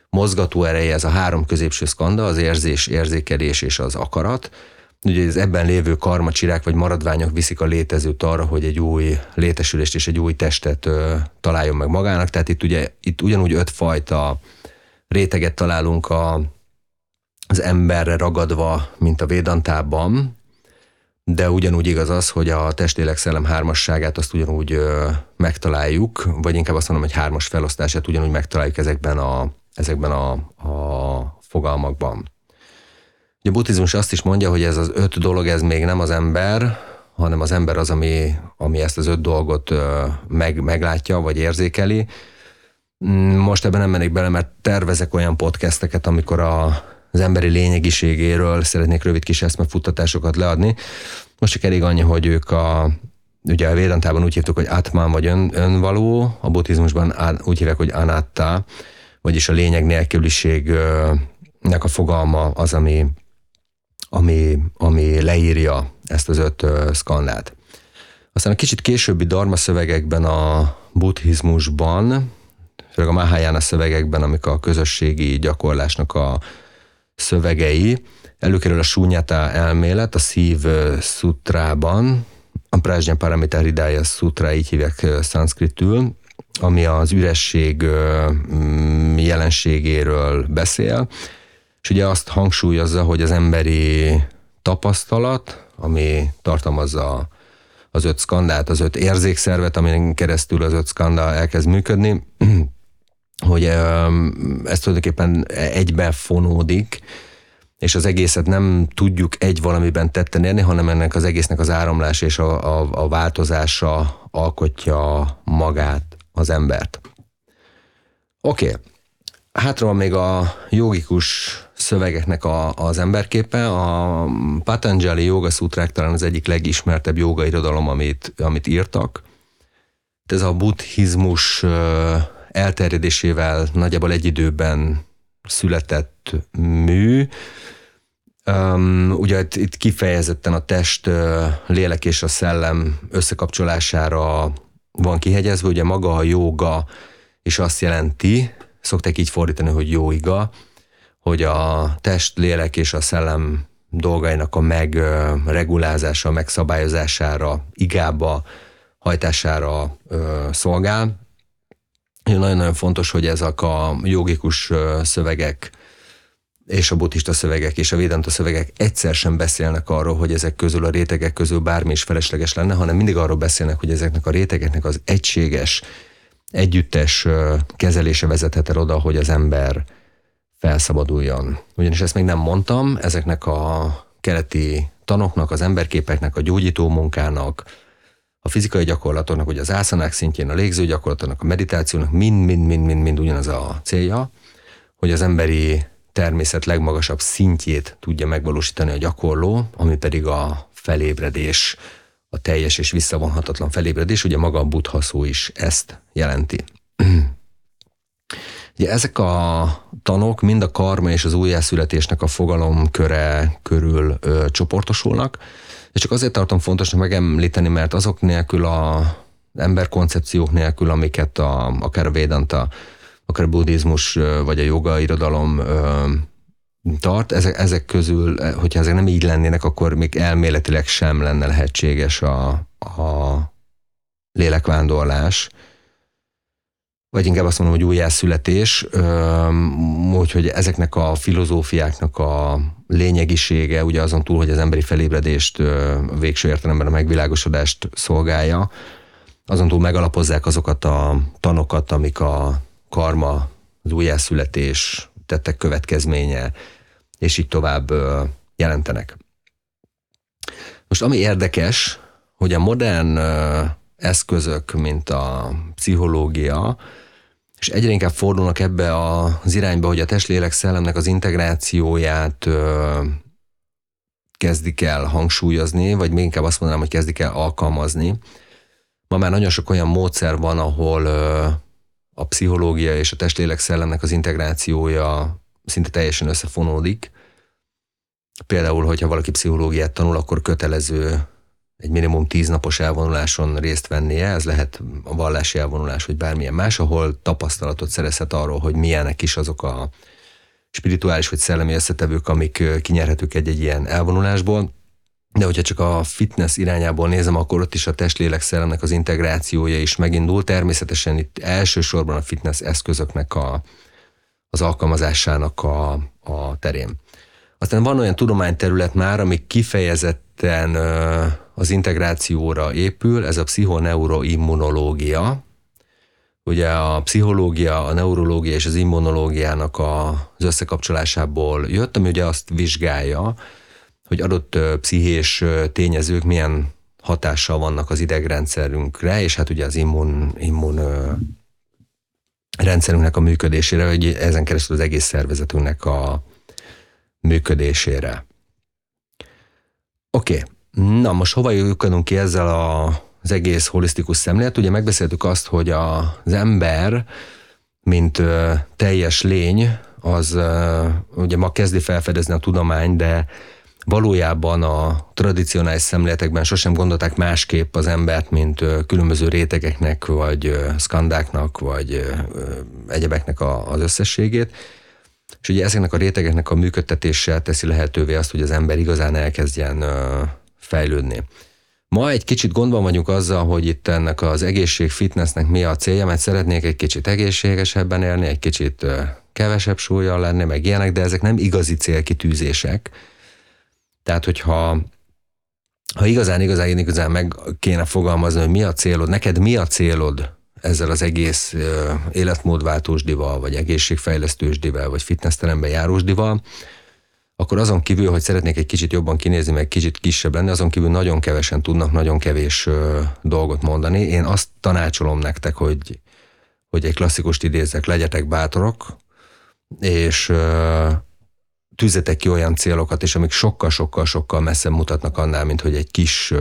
mozgató ereje ez a három középső szkanda, az érzés, érzékelés és az akarat. Ugye az ebben lévő karmacsirák vagy maradványok viszik a létezőt arra, hogy egy új létesülést és egy új testet ö, találjon meg magának. Tehát itt ugye itt ugyanúgy ötfajta réteget találunk a, az emberre ragadva, mint a védantában, de ugyanúgy igaz az, hogy a testélek szellem hármasságát azt ugyanúgy ö, megtaláljuk, vagy inkább azt mondom, hogy hármas felosztását ugyanúgy megtaláljuk ezekben a, ezekben a, a fogalmakban. A buddhizmus azt is mondja, hogy ez az öt dolog, ez még nem az ember, hanem az ember az, ami, ami ezt az öt dolgot meg, meglátja, vagy érzékeli. Mm, most ebben nem mennék bele, mert tervezek olyan podcasteket, amikor a, az emberi lényegiségéről szeretnék rövid kis eszmefuttatásokat leadni. Most csak elég annyi, hogy ők a, ugye a Védantában úgy hívtuk, hogy Atman vagy ön, önvaló, a buddhizmusban úgy hívják, hogy Anatta, vagyis a lényeg nélküliségnek a fogalma az, ami, ami, ami leírja ezt az öt szkandát. Aztán a kicsit későbbi dharma szövegekben a buddhizmusban, főleg a Mahayana szövegekben, amik a közösségi gyakorlásnak a szövegei, előkerül a súnyata elmélet a szív szutrában, a Prajna Paramita Hridaya Sutra, így hívják szanszkritül, ami az üresség jelenségéről beszél, és ugye azt hangsúlyozza, hogy az emberi tapasztalat, ami tartalmazza az öt skandát, az öt érzékszervet, amin keresztül az öt skanda elkezd működni, hogy ez tulajdonképpen egybe fonódik, és az egészet nem tudjuk egy valamiben tetten érni, hanem ennek az egésznek az áramlás és a, a, a változása alkotja magát az embert. Oké, okay. hátra van még a jogikus szövegeknek a, az emberképe. A Patanjali Yoga Sutrák talán az egyik legismertebb joga irodalom, amit, amit írtak. Ez a buddhizmus elterjedésével nagyjából egy időben született mű. Um, ugye itt, itt kifejezetten a test, lélek és a szellem összekapcsolására van kihegyezve, ugye maga a joga és azt jelenti, szokták így fordítani, hogy jóiga, hogy a test, lélek és a szellem dolgainak a megregulázása, megszabályozására, igába, hajtására ö, szolgál. Nagyon-nagyon fontos, hogy ezek a jogikus szövegek és a buddhista szövegek és a védanta szövegek egyszer sem beszélnek arról, hogy ezek közül a rétegek közül bármi is felesleges lenne, hanem mindig arról beszélnek, hogy ezeknek a rétegeknek az egységes, együttes kezelése vezethet el oda, hogy az ember felszabaduljon. Ugyanis ezt még nem mondtam, ezeknek a keleti tanoknak, az emberképeknek, a gyógyító munkának, a fizikai gyakorlatoknak, ugye az ászanák szintjén, a légző gyakorlatoknak, a meditációnak mind-mind-mind-mind ugyanaz a célja, hogy az emberi természet legmagasabb szintjét tudja megvalósítani a gyakorló, ami pedig a felébredés, a teljes és visszavonhatatlan felébredés, ugye maga a buddha szó is ezt jelenti. Ugye ezek a tanok mind a karma és az újjászületésnek a fogalomköre körül ö, csoportosulnak, és csak azért tartom fontosnak megemlíteni, mert azok nélkül a emberkoncepciók nélkül, amiket a, akár a Védanta akár a buddhizmus vagy a joga irodalom tart, ezek, ezek közül, hogyha ezek nem így lennének, akkor még elméletileg sem lenne lehetséges a, a lélekvándorlás, vagy inkább azt mondom, hogy újjászületés, úgyhogy ezeknek a filozófiáknak a lényegisége, ugye azon túl, hogy az emberi felébredést, végső értelemben a megvilágosodást szolgálja, azon túl megalapozzák azokat a tanokat, amik a karma, az újjászületés, tettek következménye, és így tovább jelentenek. Most ami érdekes, hogy a modern eszközök, mint a pszichológia, és egyre inkább fordulnak ebbe az irányba, hogy a testlélek szellemnek az integrációját kezdik el hangsúlyozni, vagy még inkább azt mondanám, hogy kezdik el alkalmazni. Ma már nagyon sok olyan módszer van, ahol a pszichológia és a testlélek szellemnek az integrációja szinte teljesen összefonódik. Például, hogyha valaki pszichológiát tanul, akkor kötelező egy minimum tíz napos elvonuláson részt vennie, ez lehet a vallási elvonulás, vagy bármilyen más, ahol tapasztalatot szerezhet arról, hogy milyenek is azok a spirituális vagy szellemi összetevők, amik kinyerhetők egy-egy ilyen elvonulásból. De hogyha csak a fitness irányából nézem, akkor ott is a testlélek szellemnek az integrációja is megindul. Természetesen itt elsősorban a fitness eszközöknek a, az alkalmazásának a, a terén. Aztán van olyan tudományterület már, ami kifejezetten az integrációra épül, ez a pszichoneuroimmunológia. Ugye a pszichológia, a neurológia és az immunológiának az összekapcsolásából jött, ami ugye azt vizsgálja, hogy adott pszichés tényezők milyen hatással vannak az idegrendszerünkre, és hát ugye az immun, immun rendszerünknek a működésére, hogy ezen keresztül az egész szervezetünknek a működésére. Oké, okay. Na most hova jutottunk ki ezzel a, az egész holisztikus szemlélet? Ugye megbeszéltük azt, hogy a, az ember, mint ö, teljes lény, az ö, ugye ma kezdi felfedezni a tudomány, de valójában a tradicionális szemléletekben sosem gondolták másképp az embert, mint különböző rétegeknek, vagy szkandáknak, vagy egyebeknek az összességét. És ugye ezeknek a rétegeknek a működtetése teszi lehetővé azt, hogy az ember igazán elkezdjen fejlődni. Ma egy kicsit gondban vagyunk azzal, hogy itt ennek az egészség fitnessnek mi a célja, mert szeretnék egy kicsit egészségesebben élni, egy kicsit kevesebb súlyjal lenni, meg ilyenek, de ezek nem igazi célkitűzések, tehát, hogyha ha igazán, igazán, igazán meg kéne fogalmazni, hogy mi a célod, neked mi a célod ezzel az egész életmódváltósdival, vagy egészségfejlesztősdivel, vagy fitnessteremben járósdival, akkor azon kívül, hogy szeretnék egy kicsit jobban kinézni, meg kicsit kisebb lenni, azon kívül nagyon kevesen tudnak nagyon kevés dolgot mondani. Én azt tanácsolom nektek, hogy, hogy egy klasszikust idézek, legyetek bátorok, és tűzetek ki olyan célokat, és amik sokkal-sokkal-sokkal messze mutatnak annál, mint hogy egy kis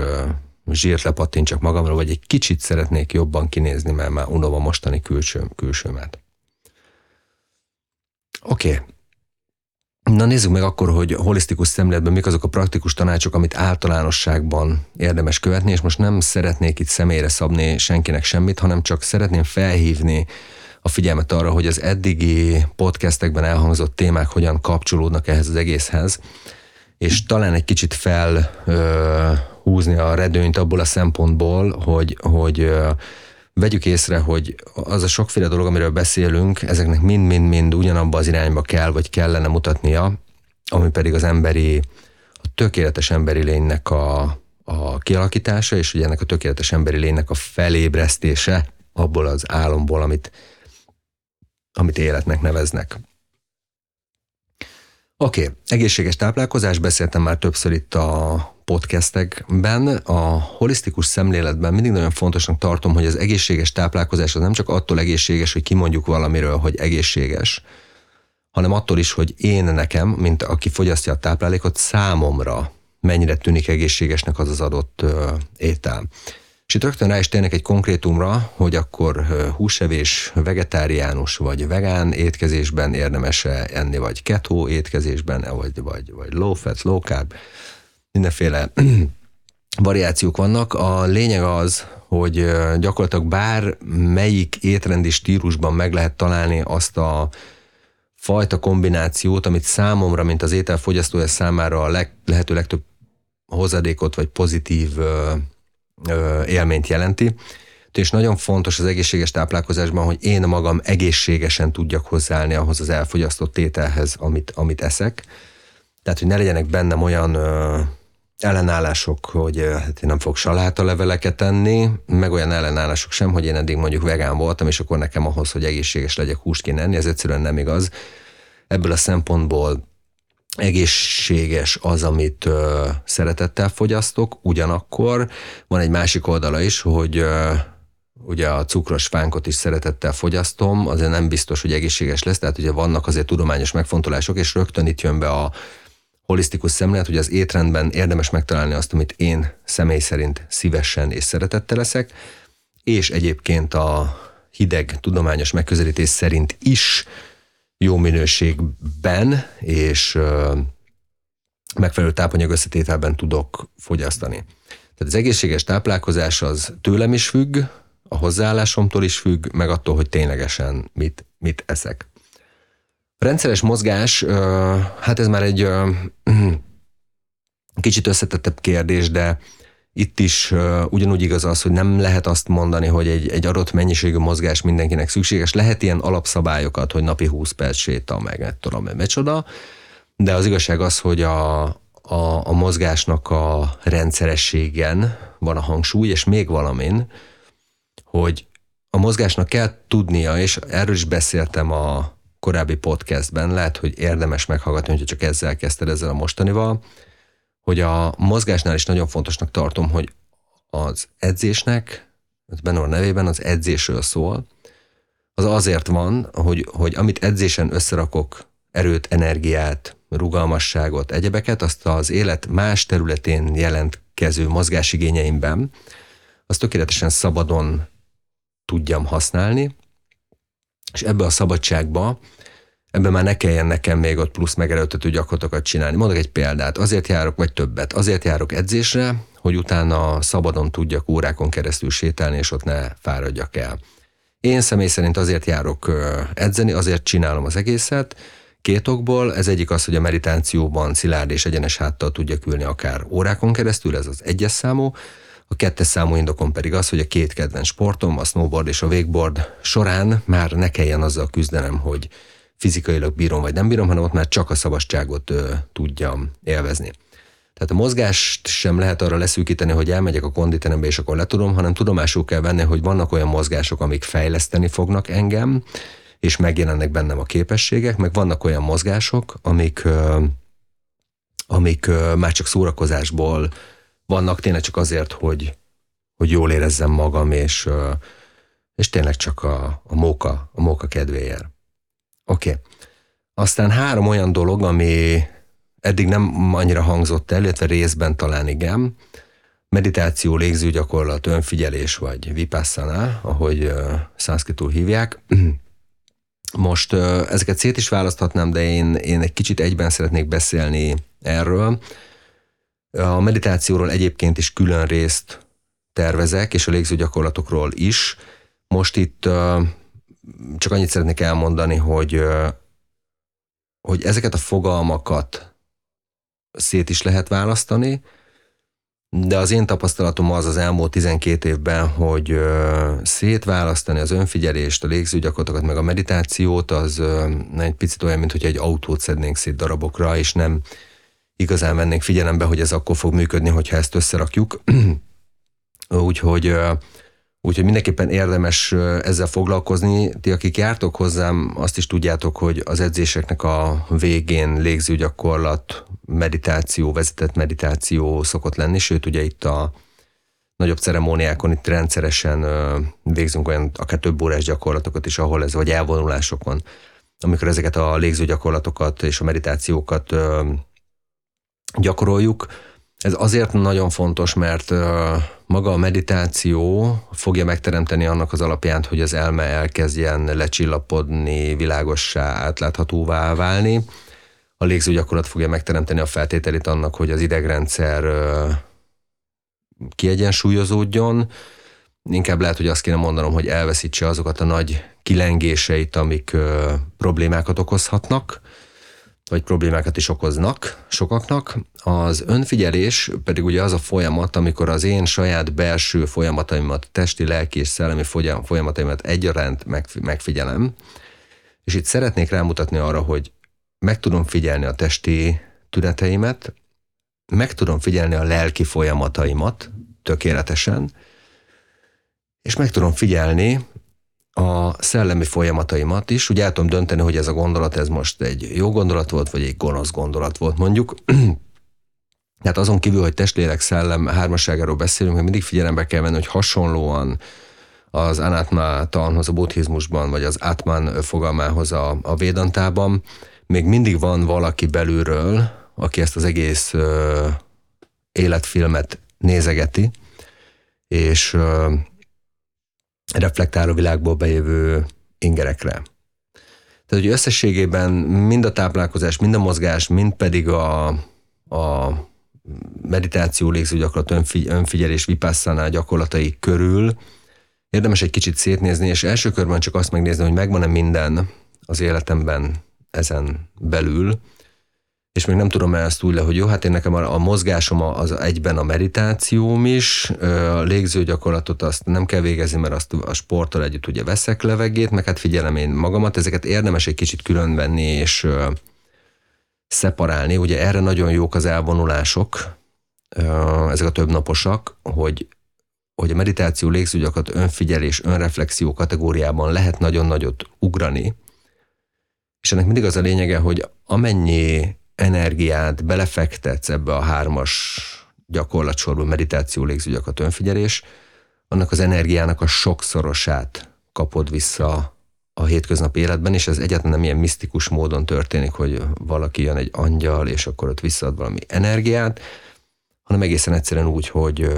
zsírt lepattintsak magamra, vagy egy kicsit szeretnék jobban kinézni, mert már unom a mostani külső, külsőmet. Oké. Okay. Na nézzük meg akkor, hogy holisztikus szemléletben mik azok a praktikus tanácsok, amit általánosságban érdemes követni, és most nem szeretnék itt személyre szabni senkinek semmit, hanem csak szeretném felhívni a figyelmet arra, hogy az eddigi podcastekben elhangzott témák hogyan kapcsolódnak ehhez az egészhez, és talán egy kicsit fel ö, húzni a redőnyt abból a szempontból, hogy, hogy ö, vegyük észre, hogy az a sokféle dolog, amiről beszélünk, ezeknek mind-mind-mind ugyanabba az irányba kell, vagy kellene mutatnia, ami pedig az emberi, a tökéletes emberi lénynek a, a kialakítása, és ugye ennek a tökéletes emberi lénynek a felébresztése abból az álomból, amit amit életnek neveznek. Oké, okay. egészséges táplálkozás, beszéltem már többször itt a podcastekben. A holisztikus szemléletben mindig nagyon fontosnak tartom, hogy az egészséges táplálkozás az nem csak attól egészséges, hogy kimondjuk valamiről, hogy egészséges, hanem attól is, hogy én nekem, mint aki fogyasztja a táplálékot, számomra mennyire tűnik egészségesnek az az adott étel. És itt rögtön rá is térnek egy konkrétumra, hogy akkor húsevés, vegetáriánus vagy vegán étkezésben érdemes -e enni, vagy keto étkezésben, vagy, vagy, vagy low fat, low carb, mindenféle variációk vannak. A lényeg az, hogy gyakorlatilag bár melyik étrendi stílusban meg lehet találni azt a fajta kombinációt, amit számomra, mint az étel fogyasztója számára a leg, lehető legtöbb hozadékot vagy pozitív élményt jelenti. És nagyon fontos az egészséges táplálkozásban, hogy én magam egészségesen tudjak hozzáállni ahhoz az elfogyasztott tételhez, amit, amit eszek. Tehát, hogy ne legyenek bennem olyan ö, ellenállások, hogy hát én nem fogok leveleket enni, meg olyan ellenállások sem, hogy én eddig mondjuk vegán voltam, és akkor nekem ahhoz, hogy egészséges legyek, húst kéne enni, ez egyszerűen nem igaz. ebből a szempontból egészséges az, amit ö, szeretettel fogyasztok, ugyanakkor van egy másik oldala is, hogy ö, ugye a cukros fánkot is szeretettel fogyasztom, azért nem biztos, hogy egészséges lesz, tehát ugye vannak azért tudományos megfontolások, és rögtön itt jön be a holisztikus szemlélet, hogy az étrendben érdemes megtalálni azt, amit én személy szerint szívesen és szeretettel leszek, és egyébként a hideg tudományos megközelítés szerint is jó minőségben és megfelelő tápanyag összetételben tudok fogyasztani. Tehát az egészséges táplálkozás az tőlem is függ, a hozzáállásomtól is függ, meg attól, hogy ténylegesen mit, mit eszek. Rendszeres mozgás, hát ez már egy kicsit összetettebb kérdés, de itt is ugyanúgy igaz az, hogy nem lehet azt mondani, hogy egy, egy adott mennyiségű mozgás mindenkinek szükséges. Lehet ilyen alapszabályokat, hogy napi 20 perc séta, meg nem tudom, mecsoda, de az igazság az, hogy a, a, a mozgásnak a rendszerességen van a hangsúly, és még valamin, hogy a mozgásnak kell tudnia, és erről is beszéltem a korábbi podcastben, lehet, hogy érdemes meghallgatni, hogyha csak ezzel kezdted ezzel a mostanival, hogy a mozgásnál is nagyon fontosnak tartom, hogy az edzésnek, benne a nevében, az edzésről szól, az azért van, hogy, hogy amit edzésen összerakok, erőt, energiát, rugalmasságot, egyebeket, azt az élet más területén jelentkező mozgásigényeimben, az tökéletesen szabadon tudjam használni, és ebbe a szabadságba ebben már ne kelljen nekem még ott plusz megerőltető gyakorlatokat csinálni. Mondok egy példát, azért járok, vagy többet, azért járok edzésre, hogy utána szabadon tudjak órákon keresztül sétálni, és ott ne fáradjak el. Én személy szerint azért járok edzeni, azért csinálom az egészet, két okból. Ez egyik az, hogy a meditációban szilárd és egyenes háttal tudjak ülni akár órákon keresztül, ez az egyes számú. A kettes számú indokom pedig az, hogy a két kedvenc sportom, a snowboard és a wakeboard során már ne kelljen azzal küzdenem, hogy fizikailag bírom vagy nem bírom, hanem ott már csak a szabadságot ö, tudjam élvezni. Tehát a mozgást sem lehet arra leszűkíteni, hogy elmegyek a konditerembe és akkor letudom, hanem tudomásul kell venni, hogy vannak olyan mozgások, amik fejleszteni fognak engem, és megjelennek bennem a képességek, meg vannak olyan mozgások, amik, ö, amik ö, már csak szórakozásból vannak, tényleg csak azért, hogy, hogy jól érezzem magam, és, és tényleg csak a, a móka, a móka kedvéért. Oké. Okay. Aztán három olyan dolog, ami eddig nem annyira hangzott el, illetve részben talán igen. Meditáció, légzőgyakorlat, önfigyelés, vagy vipassana, ahogy uh, szanszkitul hívják. Most uh, ezeket szét is választhatnám, de én, én egy kicsit egyben szeretnék beszélni erről. A meditációról egyébként is külön részt tervezek, és a légzőgyakorlatokról is. Most itt uh, csak annyit szeretnék elmondani, hogy, hogy ezeket a fogalmakat szét is lehet választani, de az én tapasztalatom az az elmúlt 12 évben, hogy szétválasztani az önfigyelést, a légzőgyakorlatokat, meg a meditációt, az egy picit olyan, mint hogy egy autót szednénk szét darabokra, és nem igazán vennénk figyelembe, hogy ez akkor fog működni, hogyha ezt összerakjuk. Úgyhogy Úgyhogy mindenképpen érdemes ezzel foglalkozni. Ti, akik jártok hozzám, azt is tudjátok, hogy az edzéseknek a végén légzőgyakorlat, meditáció, vezetett meditáció szokott lenni, sőt ugye itt a nagyobb ceremóniákon itt rendszeresen végzünk olyan akár több órás gyakorlatokat is, ahol ez, vagy elvonulásokon, amikor ezeket a légzőgyakorlatokat és a meditációkat gyakoroljuk, ez azért nagyon fontos, mert maga a meditáció fogja megteremteni annak az alapján, hogy az elme elkezdjen lecsillapodni, világossá, átláthatóvá válni. A légzőgyakorlat fogja megteremteni a feltételét annak, hogy az idegrendszer kiegyensúlyozódjon. Inkább lehet, hogy azt kéne mondanom, hogy elveszítse azokat a nagy kilengéseit, amik problémákat okozhatnak vagy problémákat is okoznak sokaknak. Az önfigyelés pedig ugye az a folyamat, amikor az én saját belső folyamataimat, testi, lelki és szellemi folyamataimat egyaránt megfigyelem, és itt szeretnék rámutatni arra, hogy meg tudom figyelni a testi tüneteimet, meg tudom figyelni a lelki folyamataimat tökéletesen, és meg tudom figyelni a szellemi folyamataimat is. Ugye el tudom dönteni, hogy ez a gondolat, ez most egy jó gondolat volt, vagy egy gonosz gondolat volt mondjuk. Tehát azon kívül, hogy testlélek szellem hármasságáról beszélünk, hogy mindig figyelembe kell venni, hogy hasonlóan az anatma tanhoz a buddhizmusban, vagy az atman fogalmához a, a védantában, még mindig van valaki belülről, aki ezt az egész ö, életfilmet nézegeti, és ö, reflektál a világból bejövő ingerekre. Tehát, hogy összességében mind a táplálkozás, mind a mozgás, mind pedig a, a meditáció, légzőgyakorlat, önfigy, önfigyelés, vipasszánál gyakorlatai körül érdemes egy kicsit szétnézni, és első körben csak azt megnézni, hogy megvan-e minden az életemben ezen belül, és még nem tudom el ezt úgy le, hogy jó, hát én nekem a, a mozgásom az egyben a meditációm is, a légzőgyakorlatot azt nem kell végezni, mert azt a sporttal együtt ugye veszek levegét, meg hát figyelem én magamat, ezeket érdemes egy kicsit külön venni és szeparálni. Ugye erre nagyon jók az elvonulások, ezek a többnaposak, hogy hogy a meditáció, légzőgyakorlat, önfigyelés, önreflexió kategóriában lehet nagyon nagyot ugrani, és ennek mindig az a lényege, hogy amennyi energiát belefektetsz ebbe a hármas gyakorlatsorba, meditáció, légzőgyakorlat, önfigyelés, annak az energiának a sokszorosát kapod vissza a hétköznapi életben, és ez egyáltalán nem ilyen misztikus módon történik, hogy valaki jön egy angyal, és akkor ott visszaad valami energiát, hanem egészen egyszerűen úgy, hogy,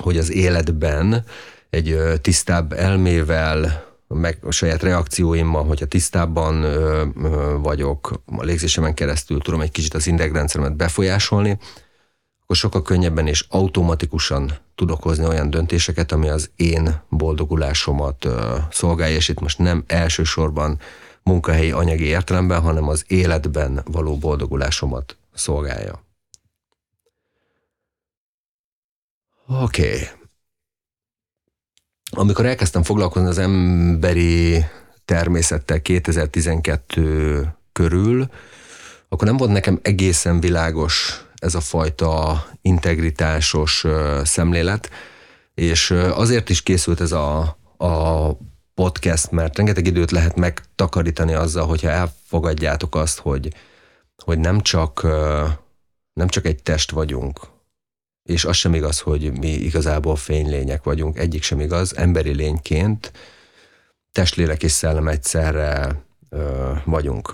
hogy az életben egy tisztább elmével, meg a saját reakcióimmal, hogyha tisztábban ö, ö, vagyok, a légzésemen keresztül tudom egy kicsit az idegrendszeremet befolyásolni, akkor sokkal könnyebben és automatikusan tudok hozni olyan döntéseket, ami az én boldogulásomat ö, szolgálja, és itt most nem elsősorban munkahelyi anyagi értelemben, hanem az életben való boldogulásomat szolgálja. Oké. Okay amikor elkezdtem foglalkozni az emberi természettel 2012 körül, akkor nem volt nekem egészen világos ez a fajta integritásos szemlélet, és azért is készült ez a, a podcast, mert rengeteg időt lehet megtakarítani azzal, hogyha elfogadjátok azt, hogy, hogy nem csak nem csak egy test vagyunk, és az sem igaz, hogy mi igazából fénylények vagyunk, egyik sem igaz, emberi lényként testlélek és szellem egyszerre ö, vagyunk.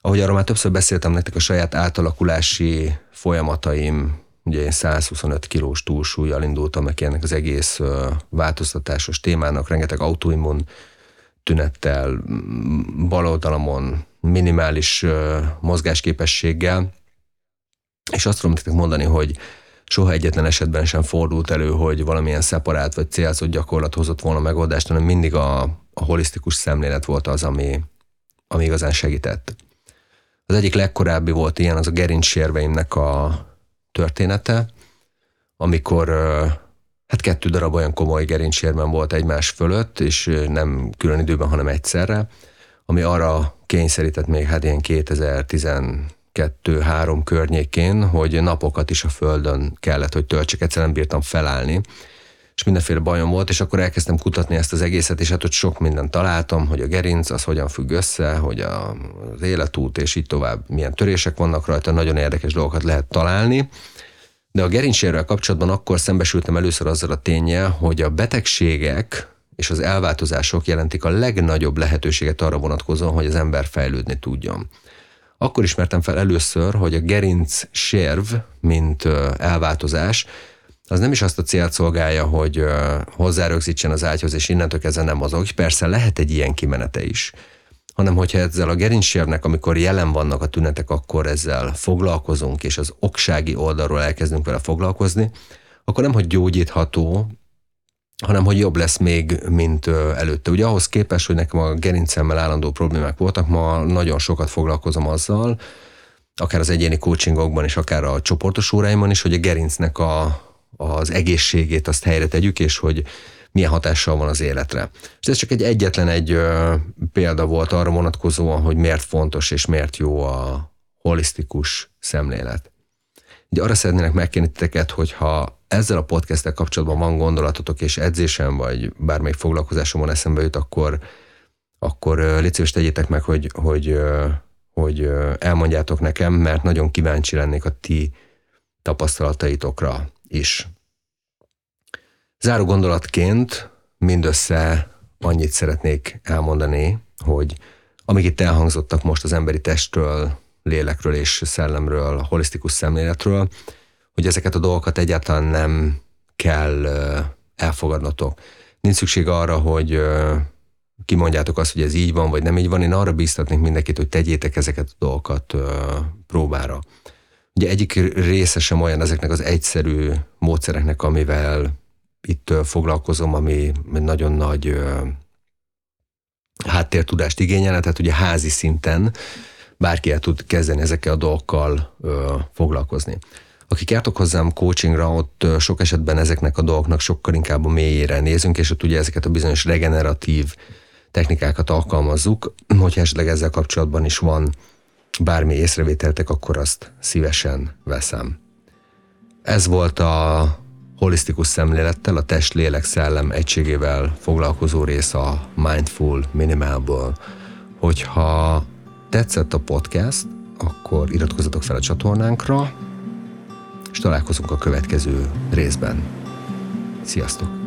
Ahogy arról már többször beszéltem nektek, a saját átalakulási folyamataim, ugye én 125 kilós túlsúlyjal indultam meg ennek az egész ö, változtatásos témának, rengeteg autoimmun tünettel, baloldalamon, minimális ö, mozgásképességgel, és azt tudom nektek mondani, hogy soha egyetlen esetben sem fordult elő, hogy valamilyen szeparált vagy célzott gyakorlat hozott volna megoldást, hanem mindig a, a holisztikus szemlélet volt az, ami, ami igazán segített. Az egyik legkorábbi volt ilyen, az a gerincsérveimnek a története, amikor hát kettő darab olyan komoly gerincsérben volt egymás fölött, és nem külön időben, hanem egyszerre, ami arra kényszerített még hát ilyen 2010 kettő-három környékén, hogy napokat is a földön kellett, hogy töltsek, egyszerűen bírtam felállni, és mindenféle bajom volt, és akkor elkezdtem kutatni ezt az egészet, és hát ott sok mindent találtam, hogy a gerinc az hogyan függ össze, hogy a, az életút, és így tovább milyen törések vannak rajta, nagyon érdekes dolgokat lehet találni. De a gerincsérrel kapcsolatban akkor szembesültem először azzal a tényel, hogy a betegségek és az elváltozások jelentik a legnagyobb lehetőséget arra vonatkozóan, hogy az ember fejlődni tudjon akkor ismertem fel először, hogy a gerinc sérv, mint elváltozás, az nem is azt a célt szolgálja, hogy hozzárögzítsen az ágyhoz, és innentől kezdve nem mozog. Persze lehet egy ilyen kimenete is, hanem hogyha ezzel a gerincsérvnek, amikor jelen vannak a tünetek, akkor ezzel foglalkozunk, és az oksági oldalról elkezdünk vele foglalkozni, akkor nem, hogy gyógyítható, hanem hogy jobb lesz még, mint előtte. Ugye ahhoz képest, hogy nekem a gerincemmel állandó problémák voltak, ma nagyon sokat foglalkozom azzal, akár az egyéni coachingokban is, akár a csoportos óráimban is, hogy a gerincnek a, az egészségét azt helyre tegyük, és hogy milyen hatással van az életre. És ez csak egy egyetlen egy ö, példa volt arra vonatkozóan, hogy miért fontos és miért jó a holisztikus szemlélet. Ugye arra szeretnének megkérni titeket, hogyha ezzel a podcasttel kapcsolatban van gondolatotok és edzésem, vagy bármelyik foglalkozásomon eszembe jut, akkor, akkor légy tegyétek meg, hogy, hogy, hogy elmondjátok nekem, mert nagyon kíváncsi lennék a ti tapasztalataitokra is. Záró gondolatként mindössze annyit szeretnék elmondani, hogy amik itt elhangzottak most az emberi testről, lélekről és szellemről, holisztikus szemléletről, hogy ezeket a dolgokat egyáltalán nem kell elfogadnotok. Nincs szükség arra, hogy kimondjátok azt, hogy ez így van, vagy nem így van. Én arra bíztatnék mindenkit, hogy tegyétek ezeket a dolgokat próbára. Ugye egyik része sem olyan ezeknek az egyszerű módszereknek, amivel itt foglalkozom, ami nagyon nagy háttértudást igényelne, tehát ugye házi szinten bárki el tud kezdeni ezekkel a dolgokkal ö, foglalkozni. Akik jártok hozzám coachingra, ott sok esetben ezeknek a dolgoknak sokkal inkább a mélyére nézünk, és ott ugye ezeket a bizonyos regeneratív technikákat alkalmazzuk. Hogyha esetleg ezzel kapcsolatban is van bármi észrevételtek, akkor azt szívesen veszem. Ez volt a holisztikus szemlélettel, a test, lélek, szellem egységével foglalkozó rész a Mindful Minimalból. Hogyha tetszett a podcast, akkor iratkozzatok fel a csatornánkra, és találkozunk a következő részben. Sziasztok!